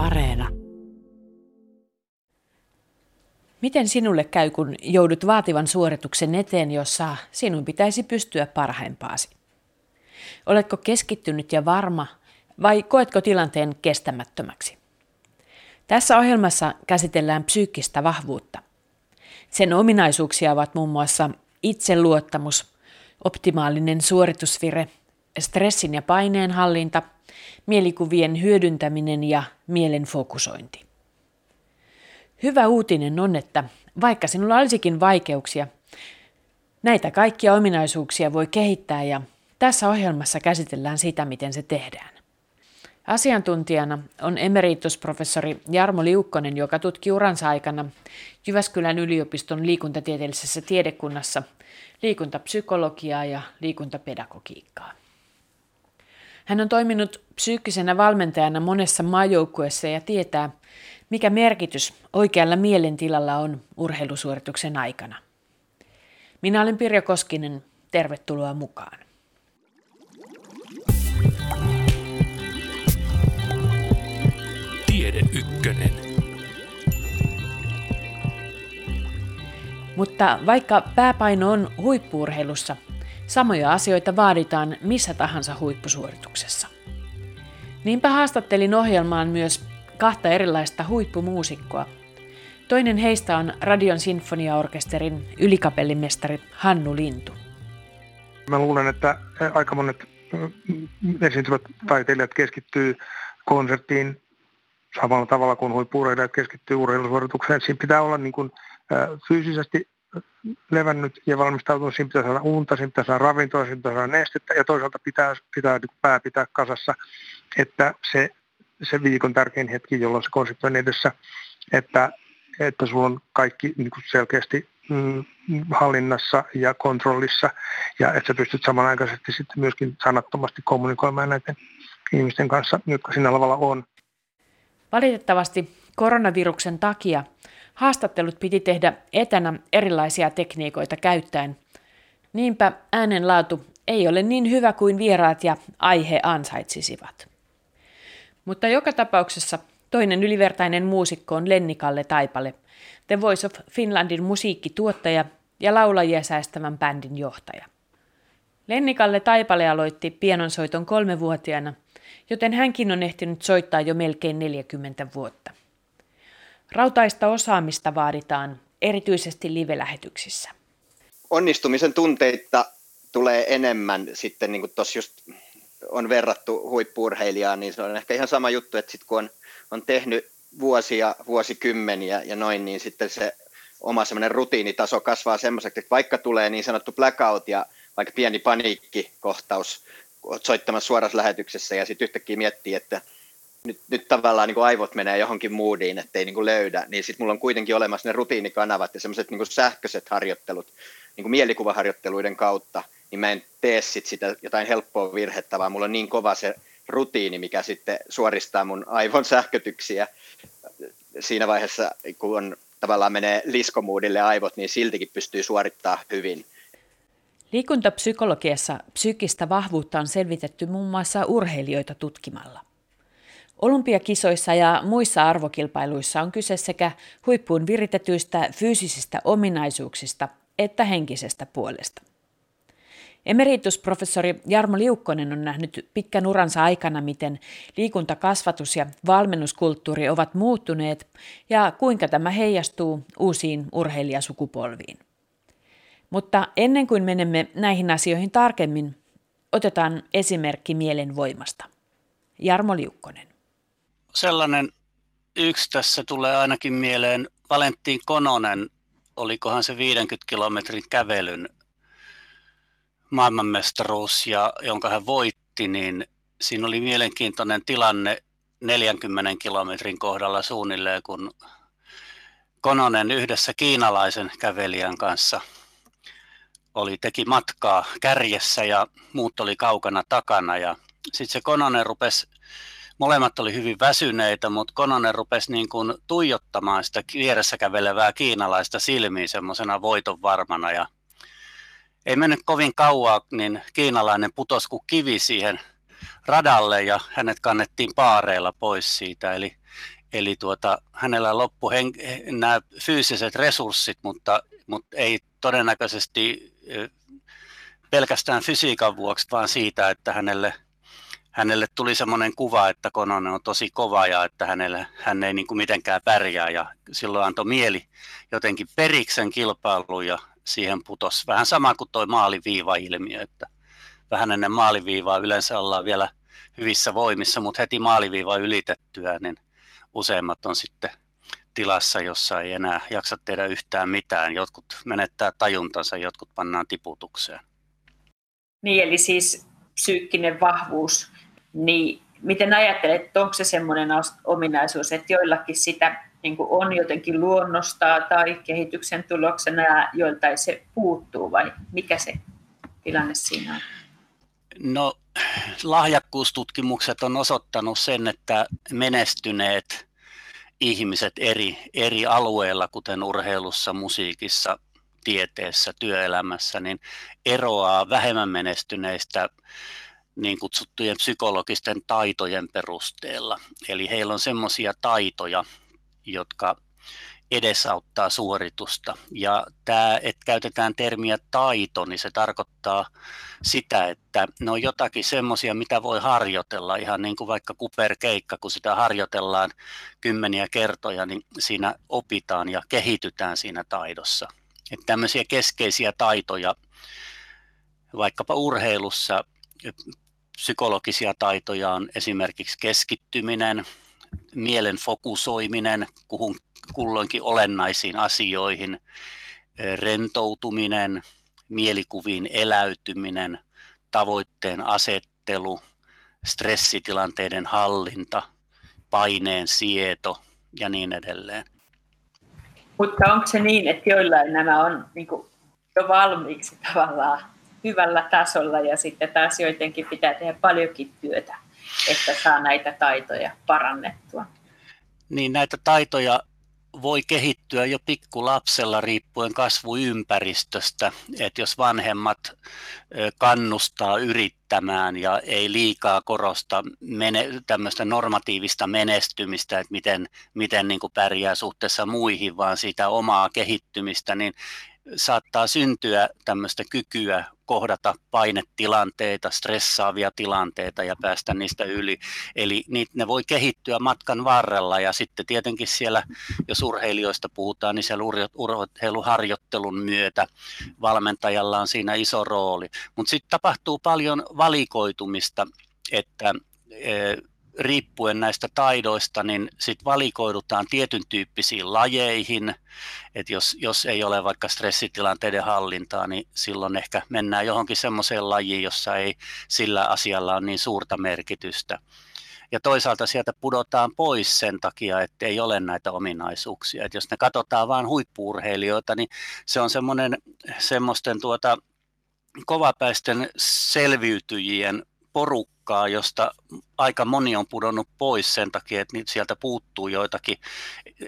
Areena. Miten sinulle käy, kun joudut vaativan suorituksen eteen, jossa sinun pitäisi pystyä parhaimpaasi? Oletko keskittynyt ja varma vai koetko tilanteen kestämättömäksi? Tässä ohjelmassa käsitellään psyykkistä vahvuutta. Sen ominaisuuksia ovat muun muassa itseluottamus, optimaalinen suoritusvire, stressin ja paineen hallinta, mielikuvien hyödyntäminen ja mielen fokusointi. Hyvä uutinen on, että vaikka sinulla olisikin vaikeuksia, näitä kaikkia ominaisuuksia voi kehittää ja tässä ohjelmassa käsitellään sitä, miten se tehdään. Asiantuntijana on emeritusprofessori Jarmo Liukkonen, joka tutki uransa aikana Jyväskylän yliopiston liikuntatieteellisessä tiedekunnassa liikuntapsykologiaa ja liikuntapedagogiikkaa. Hän on toiminut psyykkisenä valmentajana monessa maajoukkueessa ja tietää, mikä merkitys oikealla mielentilalla on urheilusuorituksen aikana. Minä olen Pirjo Koskinen, tervetuloa mukaan. Tiede ykkönen. Mutta vaikka pääpaino on huippuurheilussa, samoja asioita vaaditaan missä tahansa huippusuorituksessa. Niinpä haastattelin ohjelmaan myös kahta erilaista huippumuusikkoa. Toinen heistä on Radion sinfoniaorkesterin ylikapellimestari Hannu Lintu. Mä luulen, että aika monet esiintyvät taiteilijat keskittyy konserttiin samalla tavalla kuin huippurheilijat keskittyy urheilusuoritukseen. Siinä pitää olla niin kuin, fyysisesti levännyt ja valmistautunut. Siinä pitää saada unta, siinä pitää saada ravintoa, siinä pitää saada nestettä ja toisaalta pitää, pitää niin pää pitää kasassa, että se se viikon tärkein hetki, jolloin se konsepti on edessä, että, että sulla on kaikki niin kuin selkeästi mm, hallinnassa ja kontrollissa ja että sä pystyt samanaikaisesti sitten myöskin sanattomasti kommunikoimaan näiden ihmisten kanssa, jotka siinä lavalla on. Valitettavasti koronaviruksen takia haastattelut piti tehdä etänä erilaisia tekniikoita käyttäen. Niinpä äänenlaatu ei ole niin hyvä kuin vieraat ja aihe ansaitsisivat. Mutta joka tapauksessa toinen ylivertainen muusikko on Lennikalle Taipale, The Voice of Finlandin musiikkituottaja ja laulajia säästävän bändin johtaja. Lennikalle Taipale aloitti pianonsoiton kolmevuotiaana, joten hänkin on ehtinyt soittaa jo melkein 40 vuotta. Rautaista osaamista vaaditaan erityisesti live-lähetyksissä. Onnistumisen tunteita tulee enemmän sitten, niin kuin tuossa just on verrattu huippuurheilijaan, niin se on ehkä ihan sama juttu, että sitten kun on, on tehnyt vuosia, vuosikymmeniä ja noin, niin sitten se oma semmoinen rutiinitaso kasvaa semmoiseksi, että vaikka tulee niin sanottu blackout ja vaikka pieni paniikkikohtaus soittamassa suorassa lähetyksessä ja sitten yhtäkkiä miettii, että nyt, nyt tavallaan niin kuin aivot menee johonkin moodiin, ettei niin kuin löydä, niin sitten mulla on kuitenkin olemassa ne rutiinikanavat ja semmoiset niin sähköiset harjoittelut niin kuin mielikuvaharjoitteluiden kautta, niin mä en tee sit sitä jotain helppoa virhettä, vaan mulla on niin kova se rutiini, mikä sitten suoristaa mun aivon sähkötyksiä siinä vaiheessa, kun on, tavallaan menee liskomuudille aivot, niin siltikin pystyy suorittaa hyvin. Liikuntapsykologiassa psyykkistä vahvuutta on selvitetty muun muassa urheilijoita tutkimalla. Olympiakisoissa ja muissa arvokilpailuissa on kyse sekä huippuun viritetyistä fyysisistä ominaisuuksista että henkisestä puolesta. Emeritusprofessori Jarmo Liukkonen on nähnyt pitkän uransa aikana, miten liikuntakasvatus ja valmennuskulttuuri ovat muuttuneet ja kuinka tämä heijastuu uusiin urheilijasukupolviin. Mutta ennen kuin menemme näihin asioihin tarkemmin, otetaan esimerkki mielen voimasta. Jarmo Liukkonen. Sellainen yksi tässä tulee ainakin mieleen. Valentin Kononen, olikohan se 50 kilometrin kävelyn maailmanmestaruus, ja, jonka hän voitti, niin siinä oli mielenkiintoinen tilanne 40 kilometrin kohdalla suunnilleen, kun Kononen yhdessä kiinalaisen kävelijän kanssa oli, teki matkaa kärjessä ja muut oli kaukana takana. Ja sitten se Kononen rupesi, molemmat oli hyvin väsyneitä, mutta Kononen rupesi niin kuin tuijottamaan sitä vieressä kävelevää kiinalaista silmiin semmoisena voiton varmana. Ja ei mennyt kovin kauaa, niin kiinalainen putosi kuin kivi siihen radalle ja hänet kannettiin paareilla pois siitä. Eli Eli tuota, hänellä loppu nämä fyysiset resurssit, mutta, mutta ei todennäköisesti pelkästään fysiikan vuoksi, vaan siitä, että hänelle, hänelle tuli semmoinen kuva, että Kononen on tosi kova ja että hänelle, hän ei niin kuin mitenkään pärjää. Ja silloin antoi mieli jotenkin periksen kilpailuun ja siihen putos vähän sama kuin tuo maaliviiva-ilmiö, että vähän ennen maaliviivaa yleensä ollaan vielä hyvissä voimissa, mutta heti maaliviiva ylitettyä, niin useimmat on sitten tilassa, jossa ei enää jaksa tehdä yhtään mitään. Jotkut menettää tajuntansa, jotkut pannaan tiputukseen. Niin, eli siis psyykkinen vahvuus, niin miten ajattelet, että onko se semmoinen ominaisuus, että joillakin sitä niin on jotenkin luonnostaa tai kehityksen tuloksena ja joiltain se puuttuu vai mikä se tilanne siinä on? No lahjakkuustutkimukset on osoittanut sen, että menestyneet ihmiset eri, eri alueilla, kuten urheilussa, musiikissa, tieteessä, työelämässä, niin eroaa vähemmän menestyneistä niin kutsuttujen psykologisten taitojen perusteella. Eli heillä on semmoisia taitoja, jotka edesauttaa suoritusta. Ja tämä, että käytetään termiä taito, niin se tarkoittaa sitä, että ne on jotakin semmoisia, mitä voi harjoitella, ihan niin kuin vaikka kuperkeikka, kun sitä harjoitellaan kymmeniä kertoja, niin siinä opitaan ja kehitytään siinä taidossa. Että tämmöisiä keskeisiä taitoja, vaikkapa urheilussa, psykologisia taitoja on esimerkiksi keskittyminen, mielen fokusoiminen kuhun kulloinkin olennaisiin asioihin, rentoutuminen, mielikuviin eläytyminen, tavoitteen asettelu, stressitilanteiden hallinta, paineen sieto ja niin edelleen. Mutta onko se niin, että joillain nämä on niin jo valmiiksi tavallaan hyvällä tasolla ja sitten taas joidenkin pitää tehdä paljonkin työtä, että saa näitä taitoja parannettua? Niin näitä taitoja voi kehittyä jo pikkulapsella riippuen kasvuympäristöstä, että jos vanhemmat kannustaa yrittämään ja ei liikaa korosta mene, tämmöistä normatiivista menestymistä, että miten, miten niin kuin pärjää suhteessa muihin, vaan sitä omaa kehittymistä, niin saattaa syntyä tämmöistä kykyä kohdata painetilanteita, stressaavia tilanteita ja päästä niistä yli. Eli ne voi kehittyä matkan varrella ja sitten tietenkin siellä, jos urheilijoista puhutaan, niin siellä urheiluharjoittelun myötä valmentajalla on siinä iso rooli. Mutta sitten tapahtuu paljon valikoitumista, että e, riippuen näistä taidoista, niin sitten valikoidutaan tietyn tyyppisiin lajeihin. Et jos, jos ei ole vaikka stressitilanteiden hallintaa, niin silloin ehkä mennään johonkin semmoiseen lajiin, jossa ei sillä asialla ole niin suurta merkitystä. Ja toisaalta sieltä pudotaan pois sen takia, että ei ole näitä ominaisuuksia. Et jos ne katsotaan vain huippuurheilijoita, niin se on semmoinen, semmoisten tuota, kovapäisten selviytyjien porukkaa, josta aika moni on pudonnut pois sen takia, että sieltä puuttuu joitakin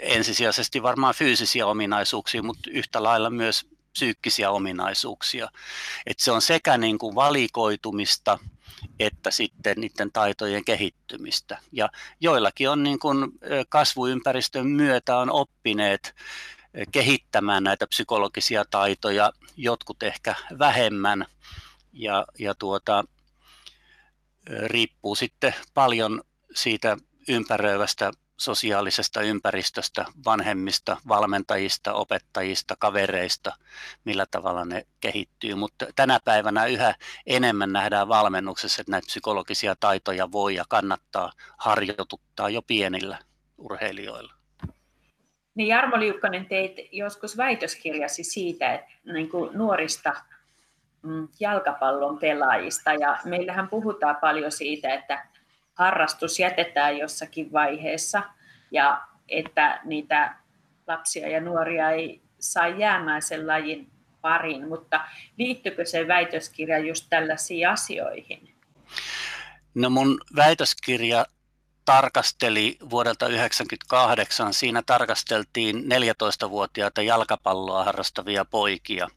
ensisijaisesti varmaan fyysisiä ominaisuuksia, mutta yhtä lailla myös psyykkisiä ominaisuuksia. Et se on sekä niin kuin valikoitumista että sitten niiden taitojen kehittymistä. Ja joillakin on niin kuin kasvuympäristön myötä on oppineet kehittämään näitä psykologisia taitoja, jotkut ehkä vähemmän. Ja, ja tuota, riippuu sitten paljon siitä ympäröivästä sosiaalisesta ympäristöstä, vanhemmista, valmentajista, opettajista, kavereista, millä tavalla ne kehittyy. Mutta tänä päivänä yhä enemmän nähdään valmennuksessa, että näitä psykologisia taitoja voi ja kannattaa harjoituttaa jo pienillä urheilijoilla. Niin Jarmo Liukkonen, teit joskus väitöskirjasi siitä, että niin kuin nuorista jalkapallon pelaajista. Ja meillähän puhutaan paljon siitä, että harrastus jätetään jossakin vaiheessa ja että niitä lapsia ja nuoria ei saa jäämään sen lajin pariin, mutta liittyykö se väitöskirja just tällaisiin asioihin? No mun väitöskirja tarkasteli vuodelta 1998. Siinä tarkasteltiin 14-vuotiaita jalkapalloa harrastavia poikia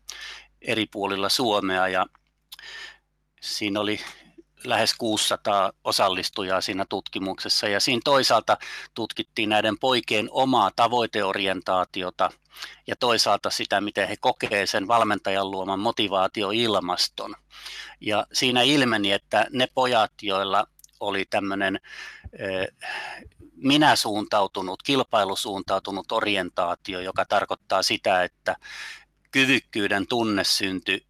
eri puolilla Suomea ja siinä oli lähes 600 osallistujaa siinä tutkimuksessa ja siinä toisaalta tutkittiin näiden poikien omaa tavoiteorientaatiota ja toisaalta sitä, miten he kokee sen valmentajan luoman motivaatioilmaston. Ja siinä ilmeni, että ne pojat, joilla oli tämmöinen minä suuntautunut, kilpailusuuntautunut orientaatio, joka tarkoittaa sitä, että kyvykkyyden tunne syntyi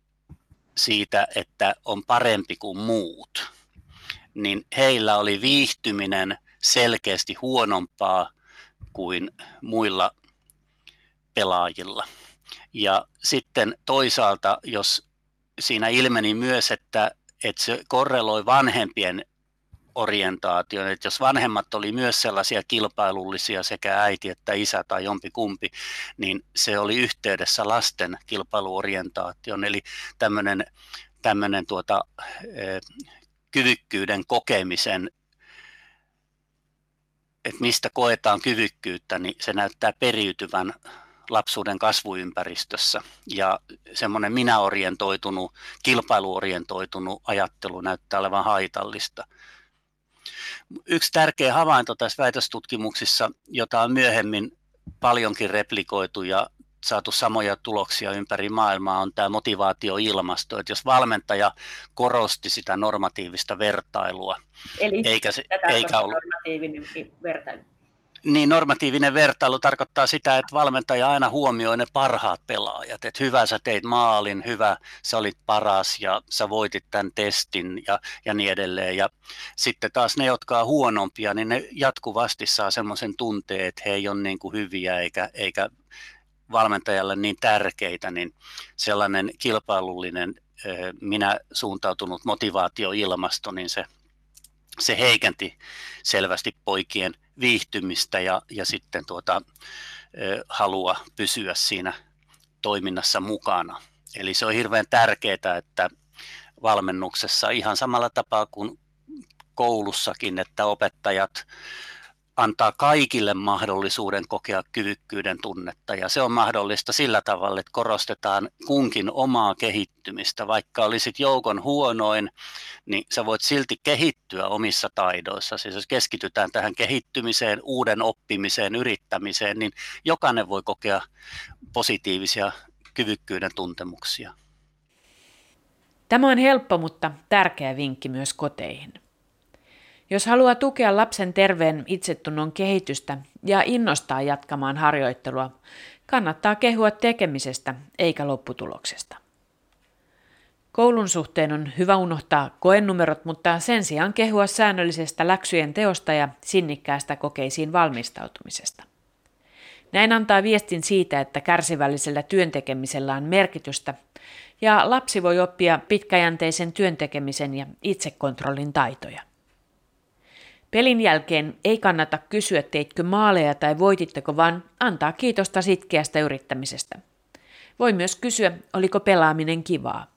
siitä, että on parempi kuin muut, niin heillä oli viihtyminen selkeästi huonompaa kuin muilla pelaajilla. Ja sitten toisaalta, jos siinä ilmeni myös, että, että se korreloi vanhempien orientaation, että jos vanhemmat oli myös sellaisia kilpailullisia sekä äiti että isä tai jompikumpi, niin se oli yhteydessä lasten kilpailuorientaation, eli tämmöinen, tämmöinen tuota, eh, kyvykkyyden kokemisen että mistä koetaan kyvykkyyttä, niin se näyttää periytyvän lapsuuden kasvuympäristössä. Ja semmoinen minäorientoitunut, kilpailuorientoitunut ajattelu näyttää olevan haitallista. Yksi tärkeä havainto tässä väitöstutkimuksissa, jota on myöhemmin paljonkin replikoitu ja saatu samoja tuloksia ympäri maailmaa, on tämä motivaatioilmasto. Että jos valmentaja korosti sitä normatiivista vertailua, Eli eikä, se, eikä ollut, normatiivinen vertailu. Niin, normatiivinen vertailu tarkoittaa sitä, että valmentaja aina huomioi ne parhaat pelaajat. Että hyvä, sä teit maalin, hyvä, sä olit paras ja sä voitit tämän testin ja, ja niin edelleen. Ja sitten taas ne, jotka on huonompia, niin ne jatkuvasti saa semmoisen tunteen, että he ei ole niin kuin hyviä eikä, eikä valmentajalle niin tärkeitä, niin sellainen kilpailullinen minä suuntautunut motivaatioilmasto, niin se, se heikenti selvästi poikien viihtymistä ja, ja sitten tuota, halua pysyä siinä toiminnassa mukana. Eli se on hirveän tärkeää, että valmennuksessa ihan samalla tapaa kuin koulussakin, että opettajat antaa kaikille mahdollisuuden kokea kyvykkyyden tunnetta ja se on mahdollista sillä tavalla, että korostetaan kunkin omaa kehittymistä. Vaikka olisit joukon huonoin, niin sä voit silti kehittyä omissa taidoissa. Siis jos keskitytään tähän kehittymiseen, uuden oppimiseen, yrittämiseen, niin jokainen voi kokea positiivisia kyvykkyyden tuntemuksia. Tämä on helppo, mutta tärkeä vinkki myös koteihin. Jos haluaa tukea lapsen terveen itsetunnon kehitystä ja innostaa jatkamaan harjoittelua, kannattaa kehua tekemisestä eikä lopputuloksesta. Koulun suhteen on hyvä unohtaa koenumerot, mutta sen sijaan kehua säännöllisestä läksyjen teosta ja sinnikkäästä kokeisiin valmistautumisesta. Näin antaa viestin siitä, että kärsivällisellä työntekemisellä on merkitystä ja lapsi voi oppia pitkäjänteisen työntekemisen ja itsekontrollin taitoja. Pelin jälkeen ei kannata kysyä, teitkö maaleja tai voititteko, vaan antaa kiitosta sitkeästä yrittämisestä. Voi myös kysyä, oliko pelaaminen kivaa.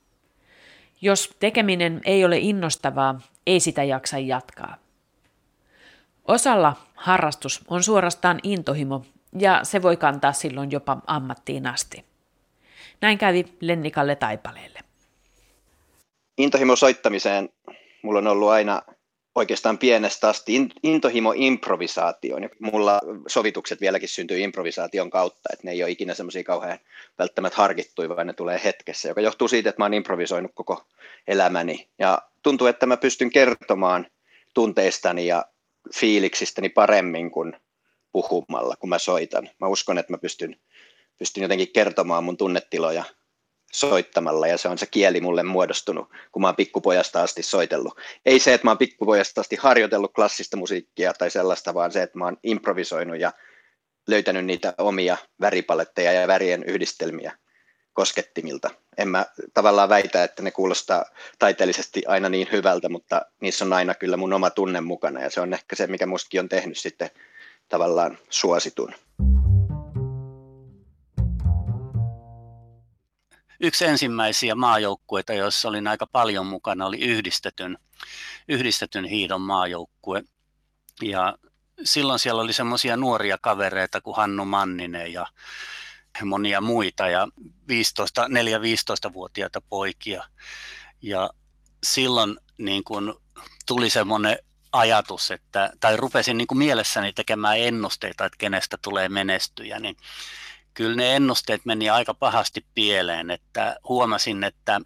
Jos tekeminen ei ole innostavaa, ei sitä jaksa jatkaa. Osalla harrastus on suorastaan intohimo ja se voi kantaa silloin jopa ammattiin asti. Näin kävi Lennikalle Taipaleelle. Intohimo soittamiseen mulla on ollut aina oikeastaan pienestä asti intohimo improvisaatioon. Mulla sovitukset vieläkin syntyy improvisaation kautta, että ne ei ole ikinä semmoisia kauhean välttämättä harkittuja, vaan ne tulee hetkessä, joka johtuu siitä, että mä oon improvisoinut koko elämäni. Ja tuntuu, että mä pystyn kertomaan tunteistani ja fiiliksistäni paremmin kuin puhumalla, kun mä soitan. Mä uskon, että mä pystyn, pystyn jotenkin kertomaan mun tunnetiloja soittamalla ja se on se kieli mulle muodostunut, kun mä oon pikkupojasta asti soitellut. Ei se, että mä oon pikkupojasta asti harjoitellut klassista musiikkia tai sellaista, vaan se, että mä oon improvisoinut ja löytänyt niitä omia väripaletteja ja värien yhdistelmiä koskettimilta. En mä tavallaan väitä, että ne kuulostaa taiteellisesti aina niin hyvältä, mutta niissä on aina kyllä mun oma tunne mukana ja se on ehkä se, mikä mustakin on tehnyt sitten tavallaan suositun. Yksi ensimmäisiä maajoukkueita, joissa olin aika paljon mukana, oli yhdistetyn, yhdistetyn hiidon maajoukkue. Ja silloin siellä oli semmoisia nuoria kavereita kuin Hannu Manninen ja monia muita ja 15, 4-15-vuotiaita poikia. Ja silloin niin kun tuli semmoinen ajatus, että, tai rupesin niin kuin mielessäni tekemään ennusteita, että kenestä tulee menestyjä, niin kyllä ne ennusteet meni aika pahasti pieleen, että huomasin, että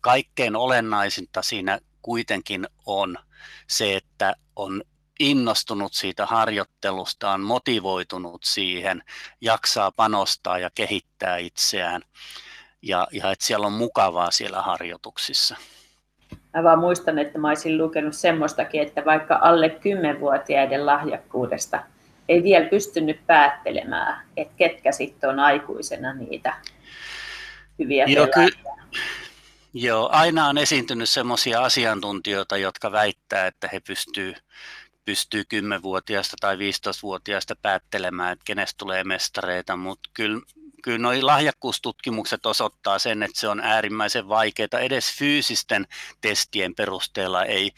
kaikkein olennaisinta siinä kuitenkin on se, että on innostunut siitä harjoittelusta, on motivoitunut siihen, jaksaa panostaa ja kehittää itseään ja, ja että siellä on mukavaa siellä harjoituksissa. Mä vaan muistan, että mä olisin lukenut semmoistakin, että vaikka alle 10-vuotiaiden lahjakkuudesta ei vielä pystynyt päättelemään, että ketkä sitten on aikuisena niitä hyviä Joo, ky- Joo, aina on esiintynyt semmoisia asiantuntijoita, jotka väittää, että he pystyy pystyy 10-vuotiaasta tai 15-vuotiaasta päättelemään, että kenestä tulee mestareita, mutta kyllä, kyllä nuo lahjakkuustutkimukset osoittaa sen, että se on äärimmäisen vaikeaa. Edes fyysisten testien perusteella ei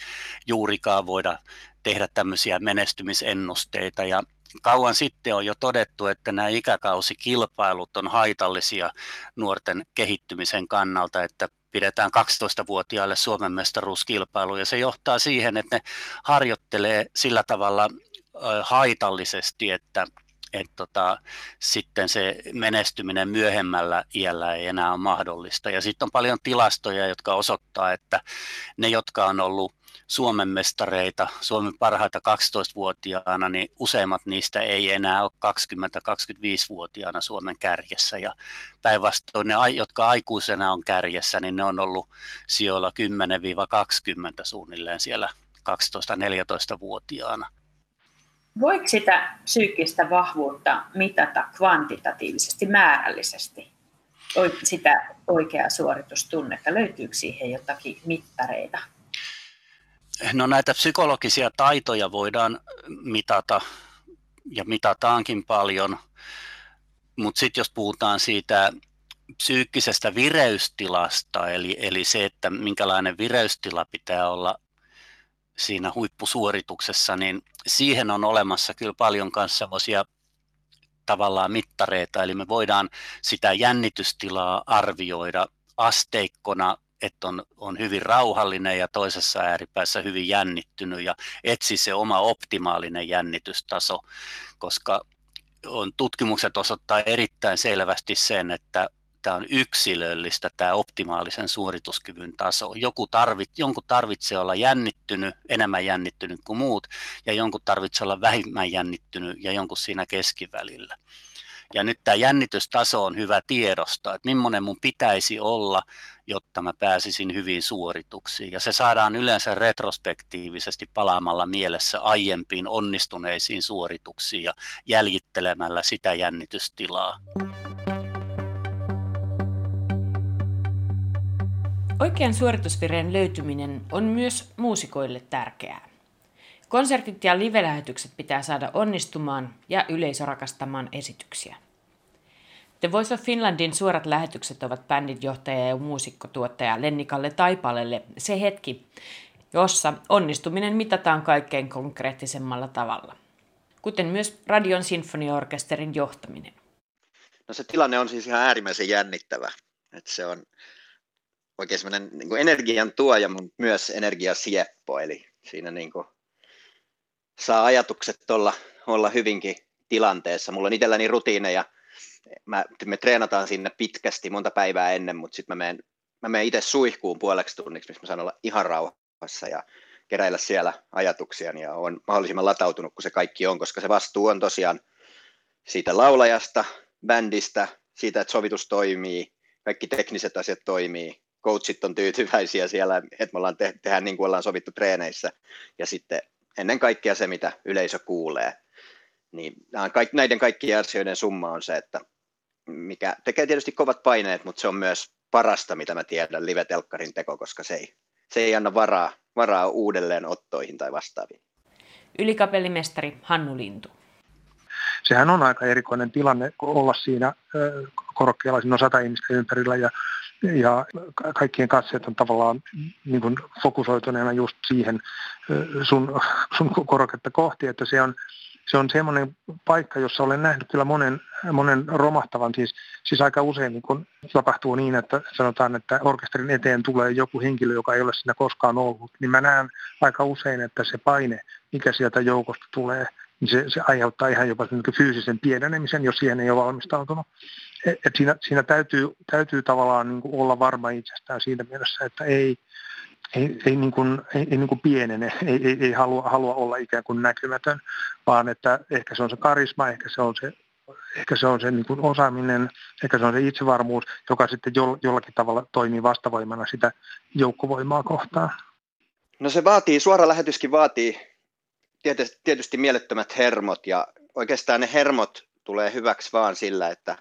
juurikaan voida tehdä tämmöisiä menestymisennusteita ja kauan sitten on jo todettu, että nämä ikäkausikilpailut on haitallisia nuorten kehittymisen kannalta, että pidetään 12-vuotiaille Suomen mestaruuskilpailu ja se johtaa siihen, että ne harjoittelee sillä tavalla haitallisesti, että että tota, sitten se menestyminen myöhemmällä iällä ei enää ole mahdollista. Ja sitten on paljon tilastoja, jotka osoittaa, että ne, jotka on ollut Suomen mestareita, Suomen parhaita 12-vuotiaana, niin useimmat niistä ei enää ole 20-25-vuotiaana Suomen kärjessä. Ja päinvastoin ne, jotka aikuisena on kärjessä, niin ne on ollut sijoilla 10-20 suunnilleen siellä 12-14-vuotiaana. Voiko sitä psyykkistä vahvuutta mitata kvantitatiivisesti, määrällisesti? Sitä oikeaa suoritustunnetta, löytyykö siihen jotakin mittareita? No näitä psykologisia taitoja voidaan mitata ja mitataankin paljon, mutta sitten jos puhutaan siitä psyykkisestä vireystilasta, eli, eli se, että minkälainen vireystila pitää olla siinä huippusuorituksessa, niin siihen on olemassa kyllä paljon myös semmoisia tavallaan mittareita, eli me voidaan sitä jännitystilaa arvioida asteikkona että on, on hyvin rauhallinen ja toisessa ääripäässä hyvin jännittynyt ja etsi se oma optimaalinen jännitystaso, koska on, tutkimukset osoittaa erittäin selvästi sen, että tämä on yksilöllistä, tämä optimaalisen suorituskyvyn taso. Joku tarvit, jonkun tarvitsee olla jännittynyt, enemmän jännittynyt kuin muut, ja jonkun tarvitsee olla vähemmän jännittynyt ja jonkun siinä keskivälillä. Ja nyt tämä jännitystaso on hyvä tiedostaa, että millainen mun pitäisi olla, jotta mä pääsisin hyvin suorituksiin. Ja se saadaan yleensä retrospektiivisesti palaamalla mielessä aiempiin onnistuneisiin suorituksiin ja jäljittelemällä sitä jännitystilaa. Oikean suoritusvireen löytyminen on myös muusikoille tärkeää. Konsertit ja live-lähetykset pitää saada onnistumaan ja yleisö rakastamaan esityksiä. The Voice of Finlandin suorat lähetykset ovat bändin johtaja ja muusikkotuottaja Lennikalle Taipalelle se hetki, jossa onnistuminen mitataan kaikkein konkreettisemmalla tavalla, kuten myös Radion sinfoniaorkesterin johtaminen. No se tilanne on siis ihan äärimmäisen jännittävä. Että se on oikein semmoinen niin energian tuoja, mutta myös energiasieppo, eli siinä niin kuin saa ajatukset olla, olla hyvinkin tilanteessa. Mulla on itselläni rutiineja, mä, me treenataan sinne pitkästi monta päivää ennen, mutta sitten mä menen, mä menen itse suihkuun puoleksi tunniksi, missä mä saan olla ihan rauhassa ja keräillä siellä ajatuksia ja on mahdollisimman latautunut kuin se kaikki on, koska se vastuu on tosiaan siitä laulajasta, bändistä, siitä, että sovitus toimii, kaikki tekniset asiat toimii, coachit on tyytyväisiä siellä, että me ollaan te- tehdään niin kuin ollaan sovittu treeneissä ja sitten ennen kaikkea se, mitä yleisö kuulee. Niin näiden kaikkien asioiden summa on se, että mikä tekee tietysti kovat paineet, mutta se on myös parasta, mitä mä tiedän live-telkkarin teko, koska se ei, se ei anna varaa, varaa uudelleen ottoihin tai vastaaviin. Ylikapellimestari Hannu Lintu. Sehän on aika erikoinen tilanne olla siinä korokkeella, siinä on sata ihmistä ympärillä ja, ja kaikkien katseet on tavallaan niin kuin fokusoituneena just siihen sun, sun koroketta kohti, että se on, se on semmoinen paikka, jossa olen nähnyt kyllä monen, monen romahtavan. Siis, siis aika usein niin kun tapahtuu niin, että sanotaan, että orkesterin eteen tulee joku henkilö, joka ei ole siinä koskaan ollut. Niin mä näen aika usein, että se paine, mikä sieltä joukosta tulee, niin se, se aiheuttaa ihan jopa fyysisen pienenemisen, jos siihen ei ole valmistautunut. Et, et siinä, siinä täytyy, täytyy tavallaan niin olla varma itsestään siinä mielessä, että ei, ei, ei, niin kuin, ei, ei niin kuin pienene, ei, ei, ei halua, halua olla ikään kuin näkymätön, vaan että ehkä se on se karisma, ehkä se on se, ehkä se, on se niin kuin osaaminen, ehkä se on se itsevarmuus, joka sitten jollakin tavalla toimii vastavoimana sitä joukkovoimaa kohtaan. No se vaatii, suora lähetyskin vaatii tietysti, tietysti mielettömät hermot ja oikeastaan ne hermot tulee hyväksi vaan sillä, että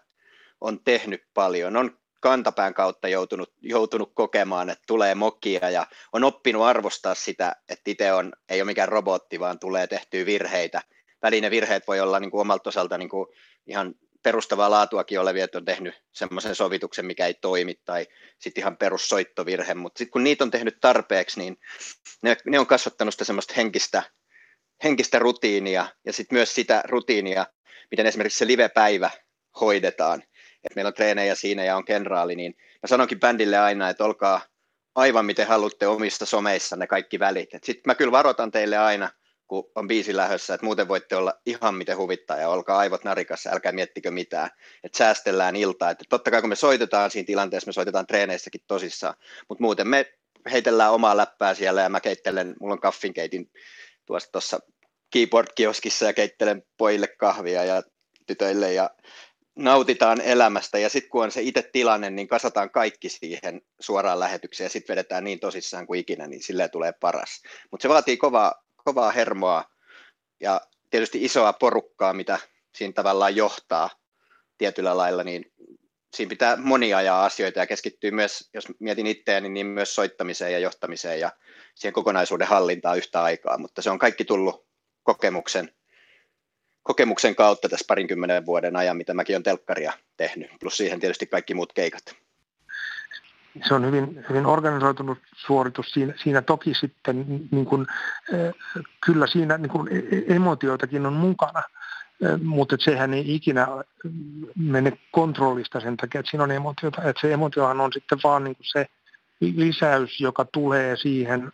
on tehnyt paljon, on kantapään kautta joutunut, joutunut kokemaan, että tulee mokia ja on oppinut arvostaa sitä, että itse on, ei ole mikään robotti, vaan tulee tehtyä virheitä. Väline virheet voi olla niin kuin omalta osalta niin kuin ihan perustavaa laatuakin olevia, että on tehnyt semmoisen sovituksen, mikä ei toimi, tai sitten ihan perussoittovirhe, mutta sitten kun niitä on tehnyt tarpeeksi, niin ne, ne on kasvattanut sitä semmoista henkistä, henkistä rutiinia, ja sitten myös sitä rutiinia, miten esimerkiksi se live-päivä hoidetaan että meillä on treenejä siinä ja on kenraali, niin mä sanonkin bändille aina, että olkaa aivan miten haluatte omista someissa ne kaikki välit. Sitten mä kyllä varoitan teille aina, kun on biisi lähössä, että muuten voitte olla ihan miten huvittaa ja olkaa aivot narikassa, älkää miettikö mitään, että säästellään iltaa. Että totta kai kun me soitetaan siinä tilanteessa, me soitetaan treeneissäkin tosissaan, mutta muuten me heitellään omaa läppää siellä ja mä keittelen, mulla on kaffinkeitin tuossa tuossa keyboard-kioskissa ja keittelen pojille kahvia ja tytöille ja nautitaan elämästä ja sitten kun on se itse tilanne, niin kasataan kaikki siihen suoraan lähetykseen ja sitten vedetään niin tosissaan kuin ikinä, niin silleen tulee paras. Mutta se vaatii kovaa, kovaa hermoa ja tietysti isoa porukkaa, mitä siinä tavallaan johtaa tietyllä lailla, niin siinä pitää monia ajaa asioita ja keskittyy myös, jos mietin itseäni, niin myös soittamiseen ja johtamiseen ja siihen kokonaisuuden hallintaan yhtä aikaa, mutta se on kaikki tullut kokemuksen kokemuksen kautta tässä parinkymmenen vuoden ajan, mitä mäkin olen telkkaria tehnyt, plus siihen tietysti kaikki muut keikat. Se on hyvin, hyvin organisoitunut suoritus. Siinä, siinä toki sitten niin kuin, kyllä siinä niin kuin e-, e-, emotioitakin on mukana, mutta sehän ei ikinä mene kontrollista sen takia, että siinä on emotiota. Että se emotiohan on sitten vaan niin kuin se lisäys, joka tulee siihen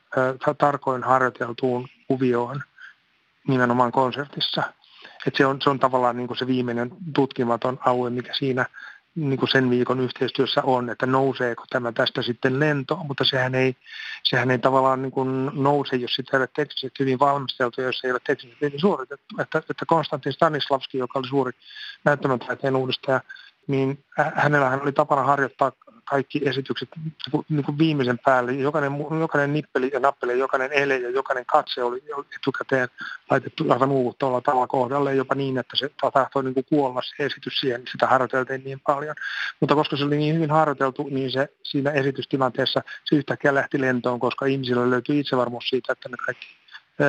tarkoin harjoiteltuun kuvioon nimenomaan konsertissa – että se, on, se on tavallaan niin kuin se viimeinen tutkimaton alue, mikä siinä niin kuin sen viikon yhteistyössä on, että nouseeko tämä tästä sitten lentoon, mutta sehän ei, sehän ei tavallaan niin kuin nouse, jos sitä ei ole teknisesti hyvin valmisteltu, jos ei ole teknisesti hyvin suoritettu. Että, että Konstantin Stanislavski, joka oli suuri näyttämötaiteen uudistaja, niin hänellähän oli tapana harjoittaa kaikki esitykset niin kuin viimeisen päälle. Jokainen, jokainen nippeli ja nappeli, jokainen ele ja jokainen katse oli etukäteen laitettu aivan uuvuttomalla tavalla kohdalle, jopa niin, että se tahtoi niin kuin kuolla se esitys siihen, sitä harjoiteltiin niin paljon. Mutta koska se oli niin hyvin harjoiteltu, niin se siinä esitystilanteessa se yhtäkkiä lähti lentoon, koska ihmisillä löytyi itsevarmuus siitä, että ne kaikki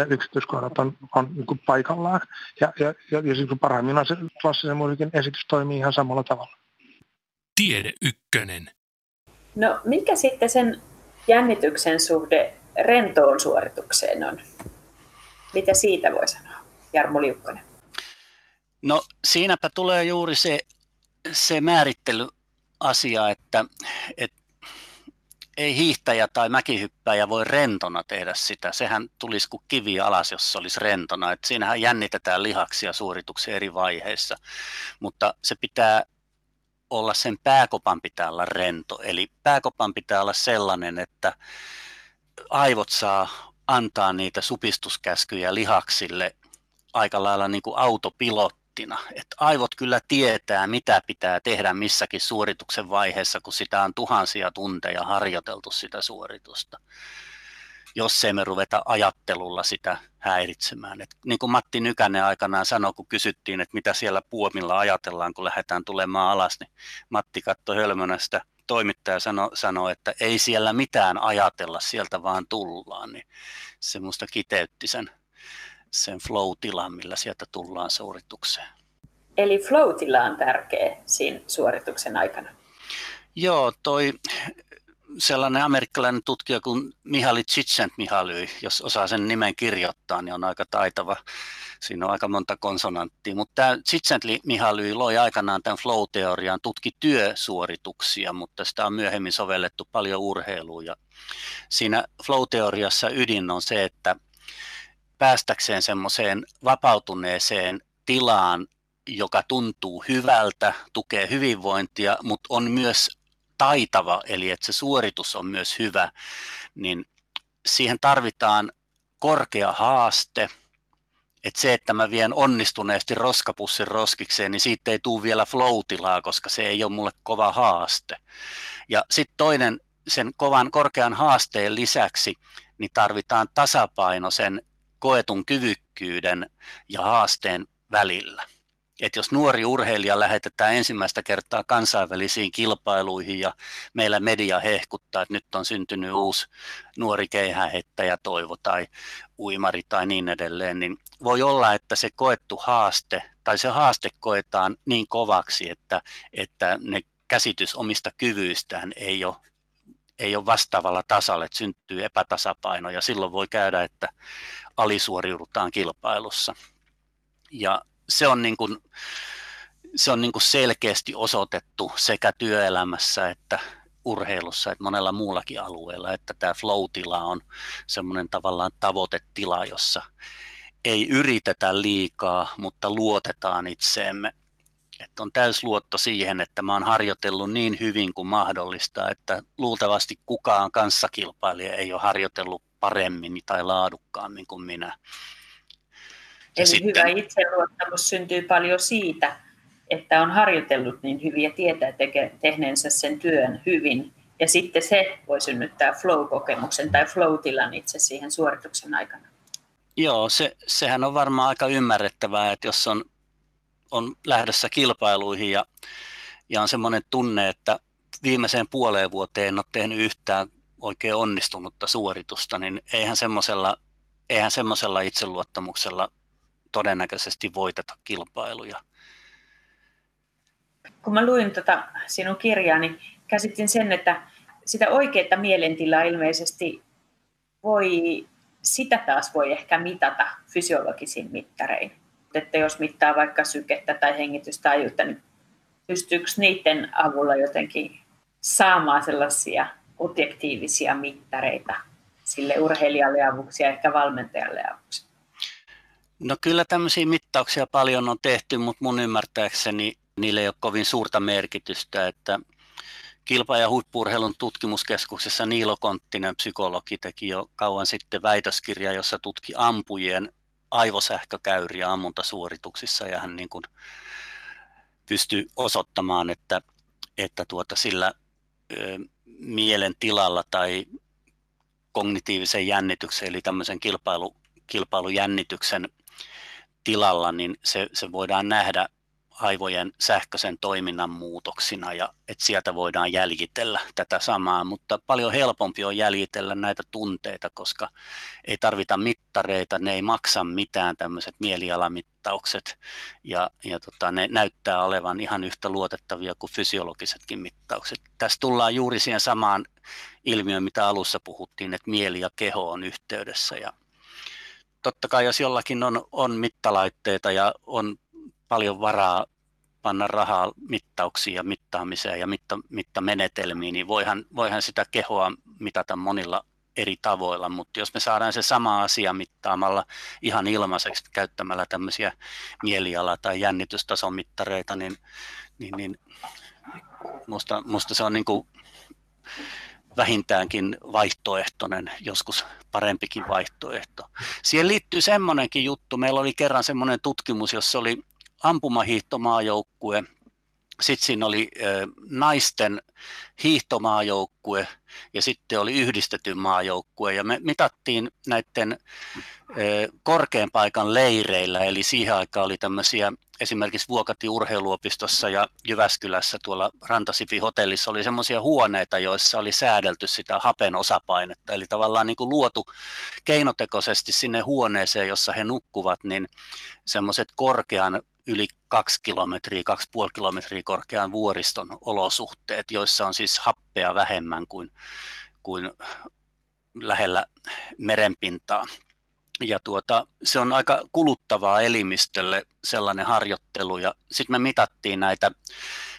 yksityiskohdat on, on niin paikallaan. Ja, ja, ja, ja siis parhaimmillaan se klassisen musiikin esitys toimii ihan samalla tavalla. Tiede ykkönen. No mikä sitten sen jännityksen suhde rentoon suoritukseen on? Mitä siitä voi sanoa, Jarmo Liukkonen? No siinäpä tulee juuri se, se määrittelyasia, että, että ei hiihtäjä tai mäkihyppäjä voi rentona tehdä sitä. Sehän tulisi kuin kivi alas, jos se olisi rentona. Et siinähän jännitetään lihaksia suorituksia eri vaiheissa, mutta se pitää olla, sen pääkopan pitää olla rento. Eli pääkopan pitää olla sellainen, että aivot saa antaa niitä supistuskäskyjä lihaksille aika lailla niin kuin autopilottina. Että aivot kyllä tietää, mitä pitää tehdä missäkin suorituksen vaiheessa, kun sitä on tuhansia tunteja harjoiteltu sitä suoritusta jos ei me ruveta ajattelulla sitä häiritsemään. Et niin kuin Matti Nykänen aikanaan sanoi, kun kysyttiin, että mitä siellä puomilla ajatellaan, kun lähdetään tulemaan alas, niin Matti katsoi hölmönä sitä toimittaja sanoi, sano, että ei siellä mitään ajatella, sieltä vaan tullaan. Niin se minusta kiteytti sen, sen flow-tilan, millä sieltä tullaan suoritukseen. Eli flow-tila on tärkeä siinä suorituksen aikana. Joo, toi sellainen amerikkalainen tutkija kuin Mihaly Csikszentmihalyi, jos osaa sen nimen kirjoittaa, niin on aika taitava. Siinä on aika monta konsonanttia, mutta tämä Csikszentmihalyi loi aikanaan tämän flow-teorian, tutki työsuorituksia, mutta sitä on myöhemmin sovellettu paljon urheiluun. Ja siinä flow-teoriassa ydin on se, että päästäkseen semmoiseen vapautuneeseen tilaan, joka tuntuu hyvältä, tukee hyvinvointia, mutta on myös taitava, eli että se suoritus on myös hyvä, niin siihen tarvitaan korkea haaste, että se, että mä vien onnistuneesti roskapussin roskikseen, niin siitä ei tule vielä flow koska se ei ole mulle kova haaste. Ja sitten toinen, sen kovan korkean haasteen lisäksi, niin tarvitaan tasapaino sen koetun kyvykkyyden ja haasteen välillä että jos nuori urheilija lähetetään ensimmäistä kertaa kansainvälisiin kilpailuihin ja meillä media hehkuttaa, että nyt on syntynyt uusi nuori keihähettäjä Toivo tai uimari tai niin edelleen, niin voi olla, että se koettu haaste tai se haaste koetaan niin kovaksi, että, että ne käsitys omista kyvyistään ei ole ei ole vastaavalla tasalla, että syntyy epätasapaino ja silloin voi käydä, että alisuoriudutaan kilpailussa. Ja se on, niin kuin, se on niin kuin selkeästi osoitettu sekä työelämässä että urheilussa että monella muullakin alueella, että tämä flow-tila on semmoinen tavallaan tavoitetila, jossa ei yritetä liikaa, mutta luotetaan itseemme. Että on luotto siihen, että mä oon harjoitellut niin hyvin kuin mahdollista, että luultavasti kukaan kanssakilpailija ei ole harjoitellut paremmin tai laadukkaammin kuin minä. Eli sitten... hyvä itseluottamus syntyy paljon siitä, että on harjoitellut niin hyvin ja tietää teke, tehneensä sen työn hyvin. Ja sitten se voi synnyttää flow-kokemuksen tai flow-tilan itse siihen suorituksen aikana. Joo, se, sehän on varmaan aika ymmärrettävää, että jos on, on lähdössä kilpailuihin ja, ja on semmoinen tunne, että viimeiseen puoleen vuoteen en ole tehnyt yhtään oikein onnistunutta suoritusta, niin eihän semmoisella eihän semmoisella itseluottamuksella todennäköisesti voiteta kilpailuja. Kun mä luin tota sinun kirjaa, niin käsitin sen, että sitä oikeaa mielentilaa ilmeisesti voi, sitä taas voi ehkä mitata fysiologisin mittarein. Että jos mittaa vaikka sykettä tai hengitystajuutta, niin pystyykö niiden avulla jotenkin saamaan sellaisia objektiivisia mittareita sille urheilijalle avuksi ja ehkä valmentajalle avuksi? No kyllä tämmöisiä mittauksia paljon on tehty, mutta mun ymmärtääkseni niille ei ole kovin suurta merkitystä, että Kilpa- ja huippurheilun tutkimuskeskuksessa Niilo Konttinen psykologi teki jo kauan sitten väitöskirja, jossa tutki ampujien aivosähkökäyriä ammuntasuorituksissa ja hän niin kuin pystyi osoittamaan, että, että tuota sillä ö, mielen tilalla tai kognitiivisen jännityksen eli tämmöisen kilpailu, kilpailujännityksen tilalla, niin se, se voidaan nähdä aivojen sähköisen toiminnan muutoksina ja että sieltä voidaan jäljitellä tätä samaa, mutta paljon helpompi on jäljitellä näitä tunteita, koska ei tarvita mittareita, ne ei maksa mitään tämmöiset mielialamittaukset ja, ja tota, ne näyttää olevan ihan yhtä luotettavia kuin fysiologisetkin mittaukset. Tässä tullaan juuri siihen samaan ilmiöön, mitä alussa puhuttiin, että mieli ja keho on yhteydessä ja totta kai jos jollakin on, on mittalaitteita ja on paljon varaa panna rahaa mittauksiin ja mittaamiseen ja mitta, mittamenetelmiin, niin voihan, voihan sitä kehoa mitata monilla eri tavoilla, mutta jos me saadaan se sama asia mittaamalla ihan ilmaiseksi käyttämällä tämmöisiä mieliala- tai jännitystason mittareita, niin, niin, niin musta, musta se on niin kuin vähintäänkin vaihtoehtoinen, joskus parempikin vaihtoehto. Siihen liittyy semmoinenkin juttu, meillä oli kerran semmoinen tutkimus, jossa oli ampumahiihtomaajoukkue, sitten siinä oli naisten hiihtomaajoukkue ja sitten oli yhdistetty maajoukkue ja me mitattiin näiden korkean paikan leireillä, eli siihen aikaan oli tämmöisiä esimerkiksi Vuokati urheiluopistossa ja Jyväskylässä tuolla Rantasifi hotellissa oli semmoisia huoneita, joissa oli säädelty sitä hapen osapainetta. Eli tavallaan niin kuin luotu keinotekoisesti sinne huoneeseen, jossa he nukkuvat, niin semmoiset korkean yli kaksi kilometriä, kaksi puoli kilometriä korkean vuoriston olosuhteet, joissa on siis happea vähemmän kuin, kuin lähellä merenpintaa. Ja tuota, se on aika kuluttavaa elimistölle sellainen harjoittelu. Ja sitten me mitattiin näitä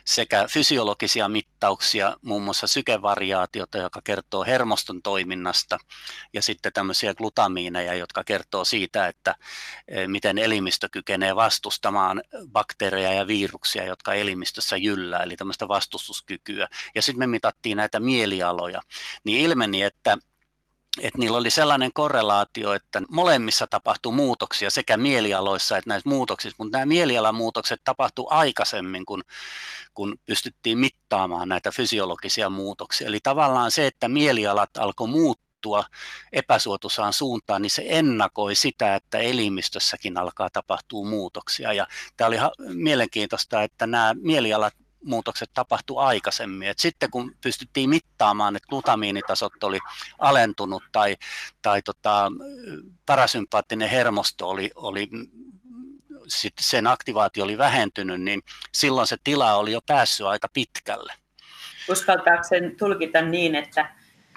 sekä fysiologisia mittauksia, muun muassa sykevariaatiota, joka kertoo hermoston toiminnasta, ja sitten tämmöisiä glutamiineja, jotka kertoo siitä, että e, miten elimistö kykenee vastustamaan bakteereja ja viruksia, jotka elimistössä jyllää, eli tämmöistä vastustuskykyä. Ja sitten me mitattiin näitä mielialoja, niin ilmeni, että että niillä oli sellainen korrelaatio, että molemmissa tapahtuu muutoksia sekä mielialoissa että näissä muutoksissa, mutta nämä mielialamuutokset tapahtuu aikaisemmin, kun, kun pystyttiin mittaamaan näitä fysiologisia muutoksia. Eli tavallaan se, että mielialat alkoi muuttua epäsuotuisaan suuntaan, niin se ennakoi sitä, että elimistössäkin alkaa tapahtua muutoksia. Ja tämä oli mielenkiintoista, että nämä mielialat muutokset tapahtu aikaisemmin. Et sitten kun pystyttiin mittaamaan, että glutamiinitasot oli alentunut tai, tai tota, parasympaattinen hermosto oli, oli sit sen aktivaatio oli vähentynyt, niin silloin se tila oli jo päässyt aika pitkälle. Uskaltaako sen tulkita niin, että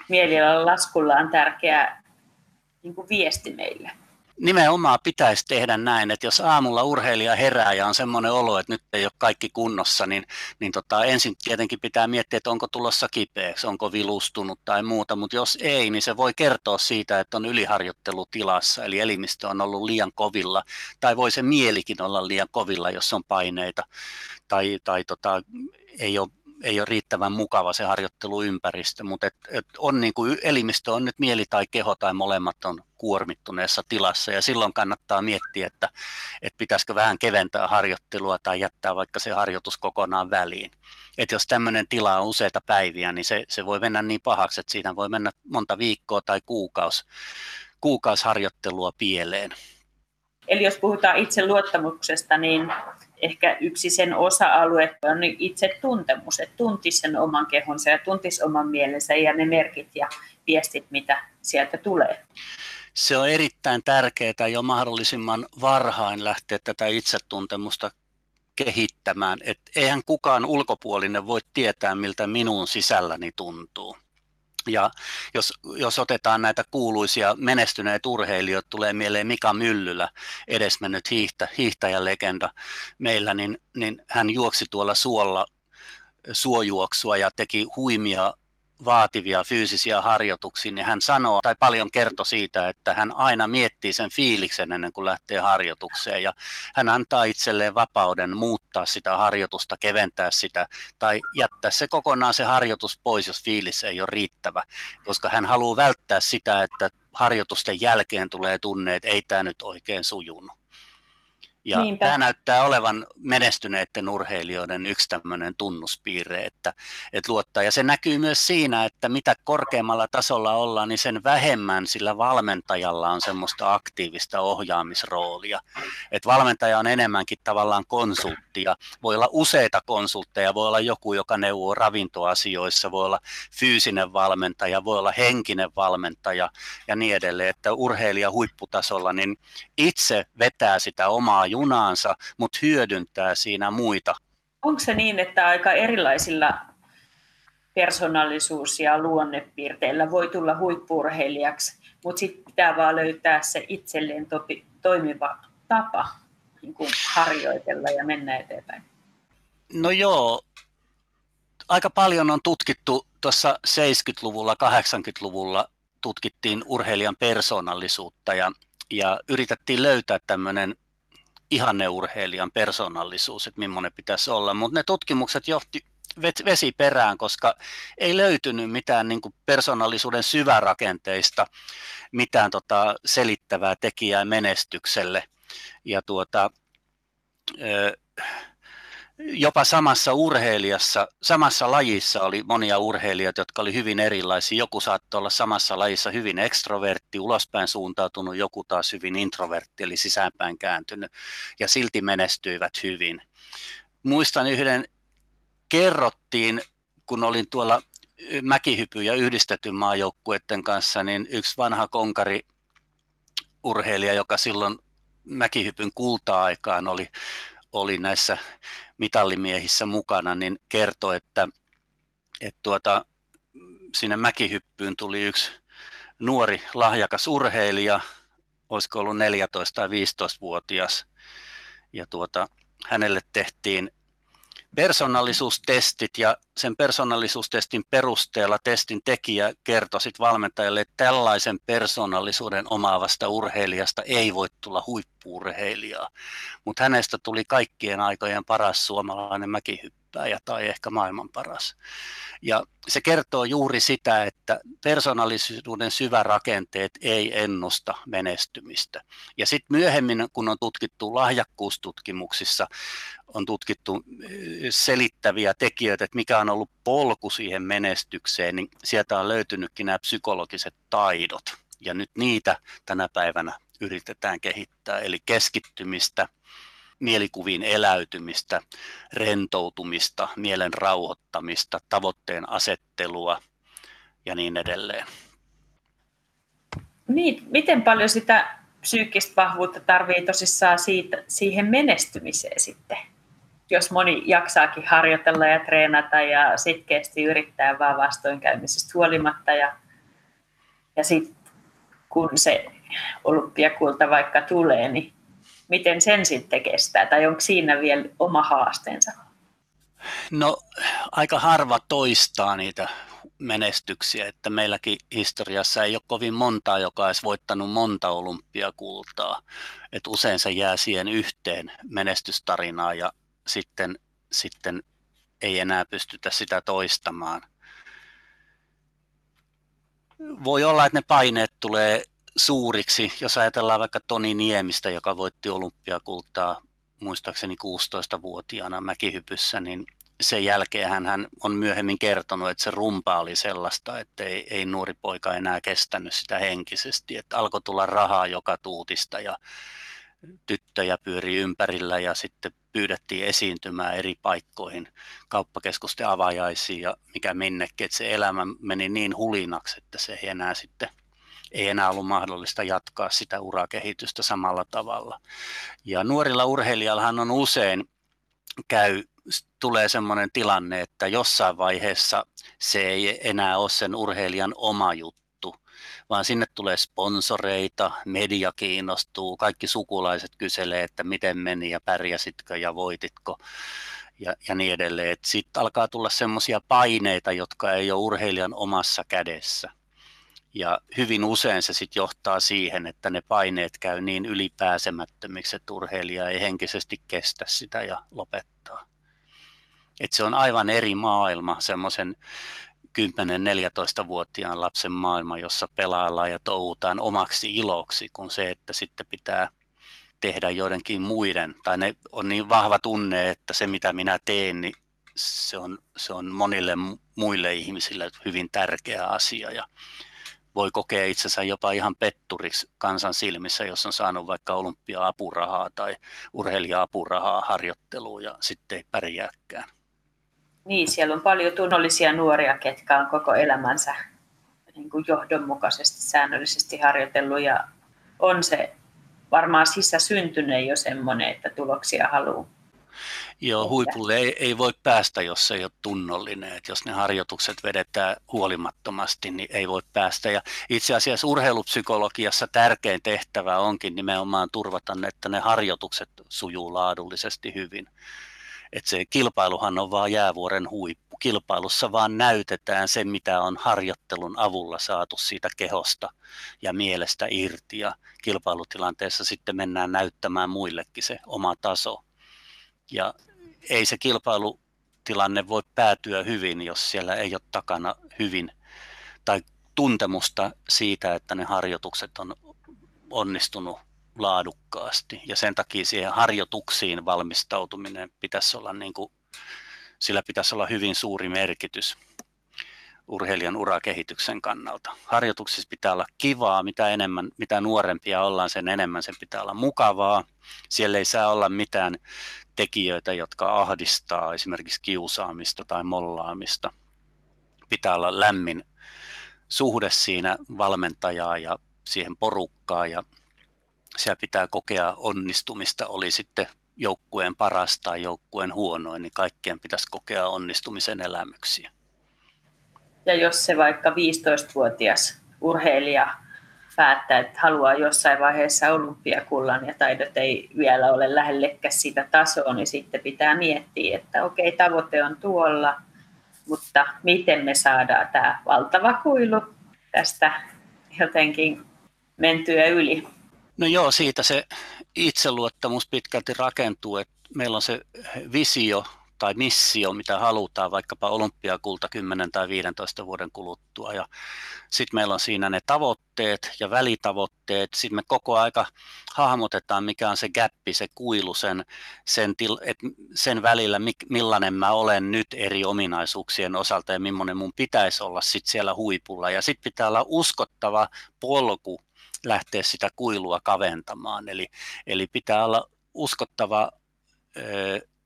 mielialan laskulla on tärkeä niin viesti meille? Nimenomaan pitäisi tehdä näin, että jos aamulla urheilija herää ja on semmoinen olo, että nyt ei ole kaikki kunnossa, niin, niin tota, ensin tietenkin pitää miettiä, että onko tulossa kipeäksi, onko vilustunut tai muuta, mutta jos ei, niin se voi kertoa siitä, että on yliharjoittelutilassa, eli elimistö on ollut liian kovilla, tai voi se mielikin olla liian kovilla, jos on paineita, tai, tai tota, ei ole ei ole riittävän mukava se harjoitteluympäristö, mutta et, et on niin kuin elimistö on nyt mieli tai keho tai molemmat on kuormittuneessa tilassa ja silloin kannattaa miettiä, että, että pitäisikö vähän keventää harjoittelua tai jättää vaikka se harjoitus kokonaan väliin. Et jos tämmöinen tila on useita päiviä, niin se, se voi mennä niin pahaksi, että siinä voi mennä monta viikkoa tai kuukausi, kuukausharjoittelua pieleen. Eli jos puhutaan itse luottamuksesta, niin ehkä yksi sen osa-alue on itse tuntemus, että tuntisi sen oman kehonsa ja tuntisi oman mielensä ja ne merkit ja viestit, mitä sieltä tulee. Se on erittäin tärkeää jo mahdollisimman varhain lähteä tätä itsetuntemusta kehittämään. Et eihän kukaan ulkopuolinen voi tietää, miltä minun sisälläni tuntuu. Ja jos, jos otetaan näitä kuuluisia menestyneet urheilijoita, tulee mieleen Mika Myllylä, edesmennyt hiihtä, hiihtäjälegenda meillä, niin, niin hän juoksi tuolla suolla suojuoksua ja teki huimia vaativia fyysisiä harjoituksia, niin hän sanoo tai paljon kertoo siitä, että hän aina miettii sen fiiliksen ennen kuin lähtee harjoitukseen ja hän antaa itselleen vapauden muuttaa sitä harjoitusta, keventää sitä tai jättää se kokonaan se harjoitus pois, jos fiilis ei ole riittävä, koska hän haluaa välttää sitä, että harjoitusten jälkeen tulee tunne, että ei tämä nyt oikein sujunut. Ja Niinpä. tämä näyttää olevan menestyneiden urheilijoiden yksi tämmöinen tunnuspiirre, että, että luottaa. Ja se näkyy myös siinä, että mitä korkeammalla tasolla ollaan, niin sen vähemmän sillä valmentajalla on semmoista aktiivista ohjaamisroolia. Että valmentaja on enemmänkin tavallaan konsulttia. Voi olla useita konsultteja, voi olla joku, joka neuvoo ravintoasioissa, voi olla fyysinen valmentaja, voi olla henkinen valmentaja ja niin edelleen. Että urheilija huipputasolla niin itse vetää sitä omaa junaansa, mutta hyödyntää siinä muita. Onko se niin, että aika erilaisilla persoonallisuus- ja luonnepiirteillä voi tulla huippurheilijaksi, mutta sitten pitää vaan löytää se itselleen topi, toimiva tapa niin kuin harjoitella ja mennä eteenpäin? No joo, aika paljon on tutkittu tuossa 70-luvulla, 80-luvulla tutkittiin urheilijan persoonallisuutta ja, ja yritettiin löytää tämmöinen ihanneurheilijan persoonallisuus, että millainen pitäisi olla, mutta ne tutkimukset johti vesi perään, koska ei löytynyt mitään niin kuin persoonallisuuden syvärakenteista, mitään tota selittävää tekijää menestykselle. Ja tuota, jopa samassa urheilijassa, samassa lajissa oli monia urheilijoita, jotka oli hyvin erilaisia. Joku saattoi olla samassa lajissa hyvin ekstrovertti, ulospäin suuntautunut, joku taas hyvin introvertti, eli sisäänpäin kääntynyt, ja silti menestyivät hyvin. Muistan yhden, kerrottiin, kun olin tuolla mäkihypy- ja yhdistetyn maajoukkueiden kanssa, niin yksi vanha konkari urheilija, joka silloin mäkihypyn kulta-aikaan oli, oli näissä mitallimiehissä mukana, niin kertoi, että, että tuota, sinne mäkihyppyyn tuli yksi nuori lahjakas urheilija, olisiko ollut 14- tai 15-vuotias, ja tuota, hänelle tehtiin persoonallisuustestit ja sen persoonallisuustestin perusteella testin tekijä kertoi sit valmentajalle, että tällaisen persoonallisuuden omaavasta urheilijasta ei voi tulla huippuurheilijaa, mutta hänestä tuli kaikkien aikojen paras suomalainen mäkihyppääjä tai ehkä maailman paras. Ja se kertoo juuri sitä, että persoonallisuuden syvärakenteet ei ennusta menestymistä. Ja sitten myöhemmin, kun on tutkittu lahjakkuustutkimuksissa, on tutkittu selittäviä tekijöitä, että mikä on ollut polku siihen menestykseen, niin sieltä on löytynytkin nämä psykologiset taidot. Ja nyt niitä tänä päivänä yritetään kehittää, eli keskittymistä, mielikuviin eläytymistä, rentoutumista, mielen rauhoittamista, tavoitteen asettelua ja niin edelleen. Niin, miten paljon sitä psyykkistä vahvuutta tarvii tosissaan siitä, siihen menestymiseen sitten? Jos moni jaksaakin harjoitella ja treenata ja sitkeästi yrittää vaan vastoinkäymisestä huolimatta ja, ja sitten kun se olympiakulta vaikka tulee, niin miten sen sitten kestää, tai onko siinä vielä oma haasteensa? No aika harva toistaa niitä menestyksiä, että meilläkin historiassa ei ole kovin montaa, joka olisi voittanut monta olympiakultaa. että usein se jää siihen yhteen menestystarinaan ja sitten, sitten ei enää pystytä sitä toistamaan. Voi olla, että ne paineet tulee suuriksi, jos ajatellaan vaikka Toni Niemistä, joka voitti olympiakultaa muistaakseni 16-vuotiaana mäkihypyssä, niin sen jälkeen hän, on myöhemmin kertonut, että se rumpa oli sellaista, että ei, ei nuori poika enää kestänyt sitä henkisesti, että alkoi tulla rahaa joka tuutista ja tyttöjä pyöri ympärillä ja sitten pyydettiin esiintymään eri paikkoihin, kauppakeskusten avajaisiin ja mikä minnekin, että se elämä meni niin hulinaksi, että se ei enää sitten ei enää ollut mahdollista jatkaa sitä urakehitystä samalla tavalla. Ja nuorilla urheilijallahan on usein käy, tulee sellainen tilanne, että jossain vaiheessa se ei enää ole sen urheilijan oma juttu, vaan sinne tulee sponsoreita, media kiinnostuu, kaikki sukulaiset kyselee, että miten meni ja pärjäsitkö ja voititko ja, ja niin edelleen. Sitten alkaa tulla semmoisia paineita, jotka ei ole urheilijan omassa kädessä. Ja hyvin usein se sitten johtaa siihen, että ne paineet käy niin ylipääsemättömiksi, että urheilija ei henkisesti kestä sitä ja lopettaa. Et se on aivan eri maailma, semmoisen 10-14-vuotiaan lapsen maailma, jossa pelaillaan ja touhutaan omaksi iloksi, kun se, että sitten pitää tehdä joidenkin muiden, tai ne on niin vahva tunne, että se mitä minä teen, niin se on, se on monille muille ihmisille hyvin tärkeä asia. Ja voi kokea itsensä jopa ihan petturiksi kansan silmissä, jos on saanut vaikka olympia-apurahaa tai urheilija-apurahaa harjoitteluun ja sitten ei pärjääkään. Niin, siellä on paljon tunnollisia nuoria, ketkä on koko elämänsä niin kuin johdonmukaisesti, säännöllisesti harjoitellut ja on se varmaan sisä syntynyt jo semmoinen, että tuloksia haluaa Joo, huipulle ei, ei voi päästä, jos se ei ole tunnollinen. Et jos ne harjoitukset vedetään huolimattomasti, niin ei voi päästä. Ja itse asiassa urheilupsykologiassa tärkein tehtävä onkin nimenomaan turvata, että ne harjoitukset sujuu laadullisesti hyvin. Et se kilpailuhan on vaan jäävuoren huippu. Kilpailussa vaan näytetään se, mitä on harjoittelun avulla saatu siitä kehosta ja mielestä irti. Ja kilpailutilanteessa sitten mennään näyttämään muillekin se oma taso. Ja ei se kilpailutilanne voi päätyä hyvin, jos siellä ei ole takana hyvin tai tuntemusta siitä, että ne harjoitukset on onnistunut laadukkaasti. Ja sen takia siihen harjoituksiin valmistautuminen pitäisi olla niin kuin sillä pitäisi olla hyvin suuri merkitys urheilijan urakehityksen kannalta. Harjoituksissa pitää olla kivaa, mitä enemmän, mitä nuorempia ollaan, sen enemmän sen pitää olla mukavaa. Siellä ei saa olla mitään tekijöitä, jotka ahdistaa esimerkiksi kiusaamista tai mollaamista. Pitää olla lämmin suhde siinä valmentajaa ja siihen porukkaa ja siellä pitää kokea onnistumista, oli sitten joukkueen paras tai joukkueen huonoin, niin kaikkien pitäisi kokea onnistumisen elämyksiä. Ja jos se vaikka 15-vuotias urheilija päättää, että haluaa jossain vaiheessa olympiakullan ja taidot ei vielä ole lähellekään sitä tasoa, niin sitten pitää miettiä, että okei, tavoite on tuolla, mutta miten me saadaan tämä valtava kuilu tästä jotenkin mentyä yli. No joo, siitä se itseluottamus pitkälti rakentuu, että meillä on se visio tai missio, mitä halutaan, vaikkapa olympiakulta 10 tai 15 vuoden kuluttua. Ja sitten meillä on siinä ne tavoitteet ja välitavoitteet. Sitten me koko aika hahmotetaan, mikä on se gappi, se kuilu sen, sen, til, et sen välillä, millainen mä olen nyt eri ominaisuuksien osalta ja millainen mun pitäisi olla sitten siellä huipulla. Ja sitten pitää olla uskottava polku lähteä sitä kuilua kaventamaan. Eli, eli pitää olla uskottava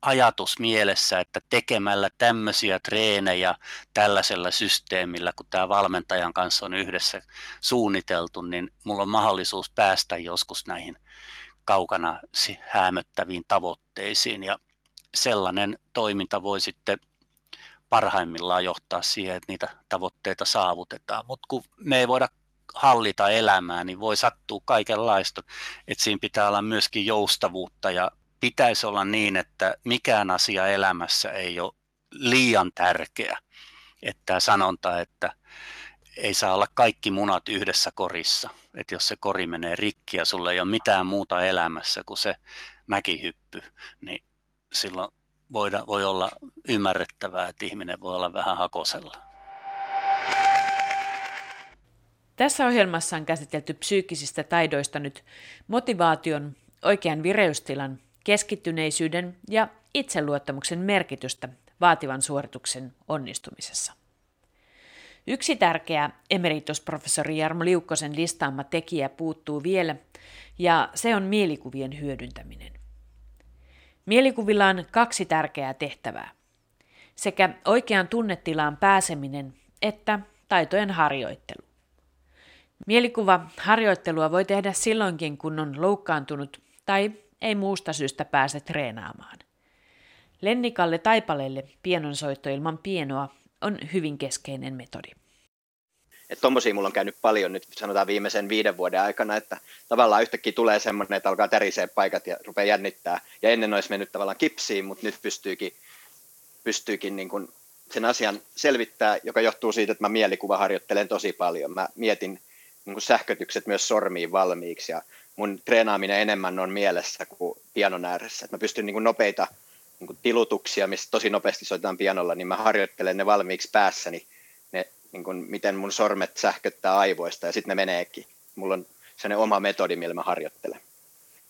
ajatus mielessä, että tekemällä tämmöisiä treenejä tällaisella systeemillä, kun tämä valmentajan kanssa on yhdessä suunniteltu, niin mulla on mahdollisuus päästä joskus näihin kaukana hämöttäviin tavoitteisiin. Ja sellainen toiminta voi sitten parhaimmillaan johtaa siihen, että niitä tavoitteita saavutetaan. Mutta kun me ei voida hallita elämää, niin voi sattua kaikenlaista. Että siinä pitää olla myöskin joustavuutta ja pitäisi olla niin, että mikään asia elämässä ei ole liian tärkeä. Että sanonta, että ei saa olla kaikki munat yhdessä korissa. Että jos se kori menee rikki ja sulla ei ole mitään muuta elämässä kuin se mäkihyppy, niin silloin voida, voi olla ymmärrettävää, että ihminen voi olla vähän hakosella. Tässä ohjelmassa on käsitelty psyykkisistä taidoista nyt motivaation, oikean vireystilan keskittyneisyyden ja itseluottamuksen merkitystä vaativan suorituksen onnistumisessa. Yksi tärkeä emeritusprofessori Jarmo Liukkosen listaama tekijä puuttuu vielä, ja se on mielikuvien hyödyntäminen. Mielikuvilla on kaksi tärkeää tehtävää. Sekä oikean tunnetilaan pääseminen että taitojen harjoittelu. Mielikuva harjoittelua voi tehdä silloinkin, kun on loukkaantunut tai ei muusta syystä pääse treenaamaan. Lennikalle Taipaleelle pienonsoitto ilman pienoa on hyvin keskeinen metodi. Tuommoisia mulla on käynyt paljon nyt sanotaan viimeisen viiden vuoden aikana, että tavallaan yhtäkkiä tulee semmoinen, että alkaa tärisee paikat ja rupeaa jännittää. Ja ennen olisi mennyt tavallaan kipsiin, mutta nyt pystyykin, pystyykin niin kuin sen asian selvittää, joka johtuu siitä, että mä mielikuva harjoittelen tosi paljon. Mä mietin niin kuin sähkötykset myös sormiin valmiiksi ja mun treenaaminen enemmän on mielessä kuin pianon ääressä. Et mä pystyn niin kuin nopeita niin kuin tilutuksia, missä tosi nopeasti soitetaan pianolla, niin mä harjoittelen ne valmiiksi päässäni, ne, niin kuin, miten mun sormet sähköttää aivoista ja sitten ne meneekin. Mulla on sellainen oma metodi, millä mä harjoittelen.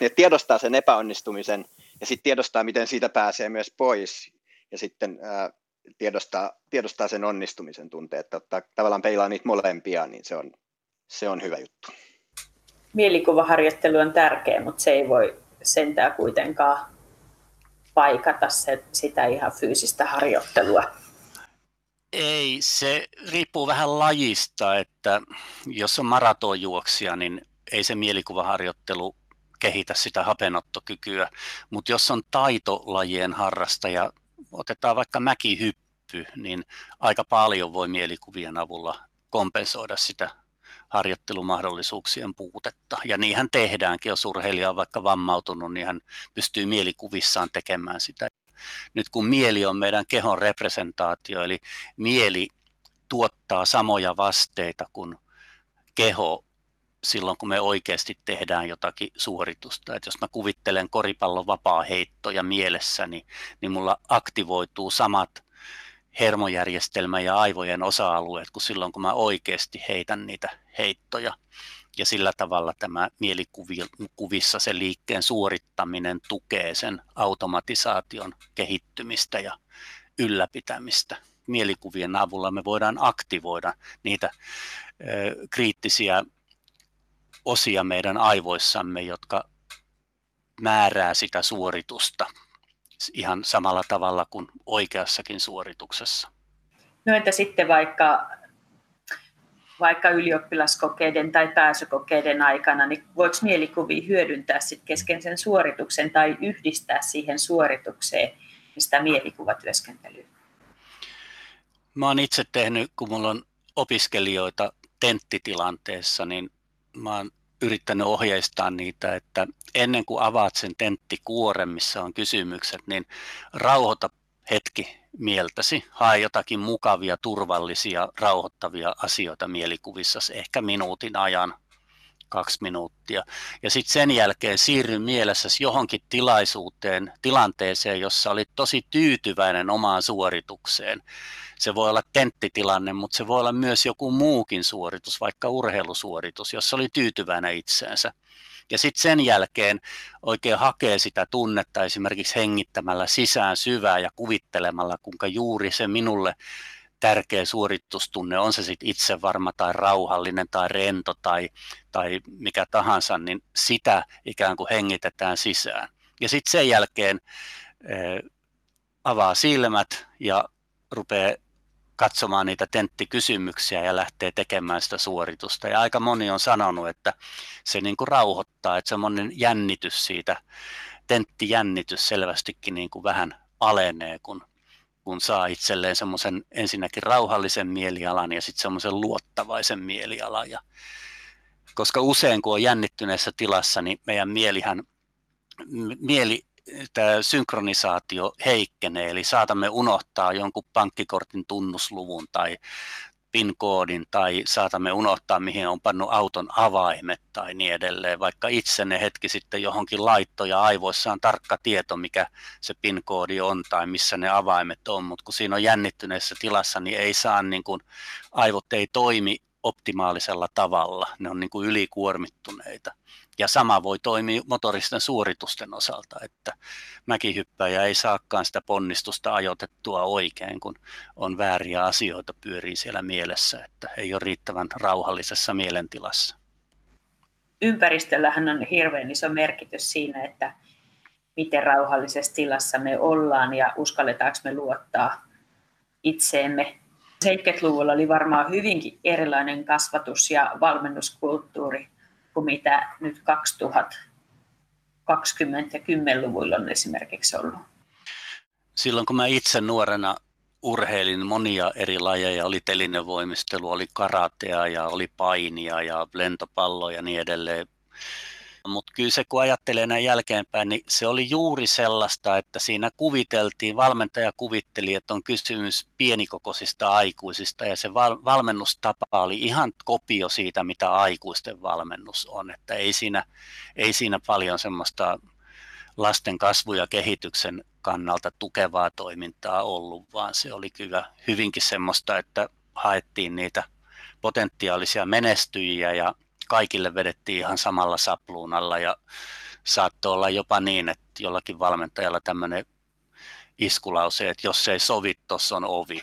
Ja tiedostaa sen epäonnistumisen ja sitten tiedostaa, miten siitä pääsee myös pois ja sitten ää, tiedostaa, tiedostaa sen onnistumisen tunteet, että ottaa, tavallaan peilaa niitä molempia, niin se on, se on hyvä juttu mielikuvaharjoittelu on tärkeä, mutta se ei voi sentään kuitenkaan paikata se, sitä ihan fyysistä harjoittelua. Ei, se riippuu vähän lajista, että jos on maratonjuoksija, niin ei se mielikuvaharjoittelu kehitä sitä hapenottokykyä, mutta jos on taitolajien harrastaja, otetaan vaikka mäkihyppy, niin aika paljon voi mielikuvien avulla kompensoida sitä harjoittelumahdollisuuksien puutetta. Ja niinhän tehdäänkin, jos urheilija on vaikka vammautunut, niin hän pystyy mielikuvissaan tekemään sitä. Nyt kun mieli on meidän kehon representaatio, eli mieli tuottaa samoja vasteita kuin keho silloin, kun me oikeasti tehdään jotakin suoritusta. Et jos mä kuvittelen koripallon vapaa heittoja mielessäni, niin, mulla aktivoituu samat hermojärjestelmä ja aivojen osa-alueet kuin silloin, kun mä oikeasti heitän niitä heittoja. Ja sillä tavalla tämä mielikuvissa se liikkeen suorittaminen tukee sen automatisaation kehittymistä ja ylläpitämistä. Mielikuvien avulla me voidaan aktivoida niitä kriittisiä osia meidän aivoissamme, jotka määrää sitä suoritusta ihan samalla tavalla kuin oikeassakin suorituksessa. No entä sitten vaikka, vaikka ylioppilaskokeiden tai pääsykokeiden aikana, niin voiko mielikuvia hyödyntää sit kesken sen suorituksen tai yhdistää siihen suoritukseen sitä mielikuvatyöskentelyä? Mä oon itse tehnyt, kun mulla on opiskelijoita tenttitilanteessa, niin mä oon yrittänyt ohjeistaa niitä, että ennen kuin avaat sen tenttikuoren, missä on kysymykset, niin rauhoita hetki mieltäsi, hae jotakin mukavia, turvallisia, rauhoittavia asioita mielikuvissa, ehkä minuutin ajan, kaksi minuuttia. Ja sitten sen jälkeen siirry mielessäsi johonkin tilaisuuteen, tilanteeseen, jossa olit tosi tyytyväinen omaan suoritukseen. Se voi olla tenttitilanne, mutta se voi olla myös joku muukin suoritus, vaikka urheilusuoritus, jossa oli tyytyväinen itseensä. Ja sitten sen jälkeen oikein hakee sitä tunnetta esimerkiksi hengittämällä sisään syvää ja kuvittelemalla, kuinka juuri se minulle tärkeä suoritustunne, on se sitten itsevarma tai rauhallinen tai rento tai, tai mikä tahansa, niin sitä ikään kuin hengitetään sisään. Ja sitten sen jälkeen eh, avaa silmät ja rupeaa katsomaan niitä tenttikysymyksiä ja lähtee tekemään sitä suoritusta. Ja aika moni on sanonut, että se niin kuin rauhoittaa, että semmoinen jännitys siitä, tenttijännitys selvästikin niin kuin vähän alenee, kun, kun saa itselleen semmoisen ensinnäkin rauhallisen mielialan ja sitten semmoisen luottavaisen mielialan. Ja, koska usein kun on jännittyneessä tilassa, niin meidän mielihän, mieli tämä synkronisaatio heikkenee, eli saatamme unohtaa jonkun pankkikortin tunnusluvun tai PIN-koodin tai saatamme unohtaa, mihin on pannut auton avaimet tai niin edelleen, vaikka itse ne hetki sitten johonkin laitto ja aivoissa on tarkka tieto, mikä se PIN-koodi on tai missä ne avaimet on, mutta kun siinä on jännittyneessä tilassa, niin ei saa, niin kuin, aivot ei toimi optimaalisella tavalla, ne on niin kuin ylikuormittuneita. Ja sama voi toimia motoristen suoritusten osalta, että mäkihyppäjä ei saakaan sitä ponnistusta ajoitettua oikein, kun on vääriä asioita pyörii siellä mielessä, että ei ole riittävän rauhallisessa mielentilassa. Ympäristöllähän on hirveän iso merkitys siinä, että miten rauhallisessa tilassa me ollaan ja uskalletaanko me luottaa itseemme. 70-luvulla oli varmaan hyvinkin erilainen kasvatus- ja valmennuskulttuuri kuin mitä nyt 2020 ja 10-luvuilla on esimerkiksi ollut. Silloin kun mä itse nuorena urheilin monia eri lajeja, oli telinevoimistelu, oli karatea ja oli painia ja lentopallo ja niin edelleen. Mutta kyllä se, kun ajattelee näin jälkeenpäin, niin se oli juuri sellaista, että siinä kuviteltiin, valmentaja kuvitteli, että on kysymys pienikokoisista aikuisista ja se val- valmennustapa oli ihan kopio siitä, mitä aikuisten valmennus on. Että ei siinä, ei siinä paljon semmoista lasten kasvu- ja kehityksen kannalta tukevaa toimintaa ollut, vaan se oli kyllä hyvinkin semmoista, että haettiin niitä potentiaalisia menestyjiä ja kaikille vedettiin ihan samalla sapluunalla ja saattoi olla jopa niin, että jollakin valmentajalla tämmöinen iskulause, että jos ei sovi, tuossa on ovi.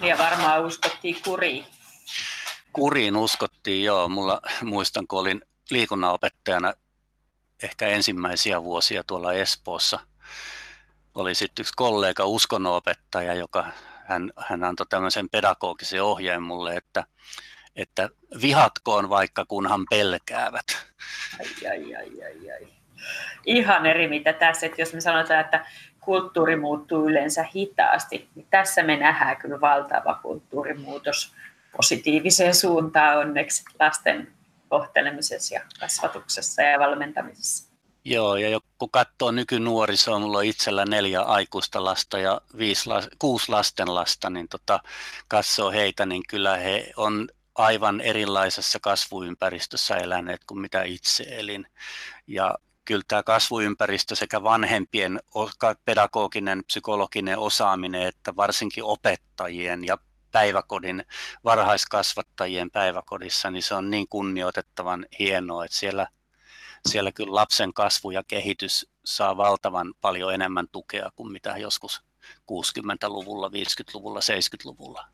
Ja varmaan uskottiin kuriin. Kuriin uskottiin, joo. Mulla muistan, kun olin liikunnanopettajana ehkä ensimmäisiä vuosia tuolla Espoossa. Oli sitten yksi kollega, uskonnonopettaja, joka hän, hän antoi tämmöisen pedagogisen ohjeen mulle, että että vihatkoon vaikka kunhan pelkäävät. Ai, ai, ai, ai, ai. Ihan eri mitä tässä, että jos me sanotaan, että kulttuuri muuttuu yleensä hitaasti, niin tässä me nähdään kyllä valtava kulttuurimuutos positiiviseen suuntaan onneksi lasten kohtelemisessa ja kasvatuksessa ja valmentamisessa. Joo, ja kun katsoo nykynuorisoa, mulla on itsellä neljä aikuista lasta ja viisi, kuusi lasten lasta, niin tota, katsoo heitä, niin kyllä he on aivan erilaisessa kasvuympäristössä eläneet kuin mitä itse elin. Ja kyllä tämä kasvuympäristö sekä vanhempien pedagoginen, psykologinen osaaminen, että varsinkin opettajien ja päiväkodin varhaiskasvattajien päiväkodissa, niin se on niin kunnioitettavan hienoa, että siellä, siellä kyllä lapsen kasvu ja kehitys saa valtavan paljon enemmän tukea kuin mitä joskus 60-luvulla, 50-luvulla, 70-luvulla.